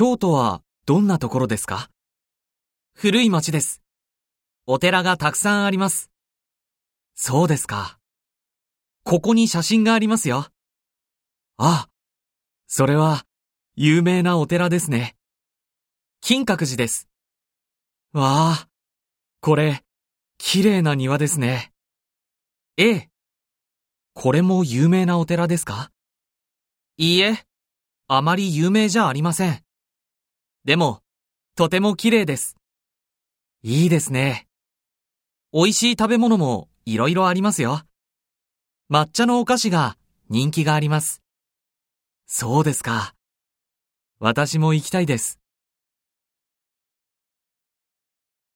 京都はどんなところですか？古い町です。お寺がたくさんあります。そうですか。ここに写真がありますよ。あ、それは有名なお寺ですね。金閣寺です。わあ、これ、綺麗な庭ですね。ええ。これも有名なお寺ですか？いいえ、あまり有名じゃありません。でも、とても綺麗です。いいですね。美味しい食べ物もいろいろありますよ。抹茶のお菓子が人気があります。そうですか。私も行きたいです。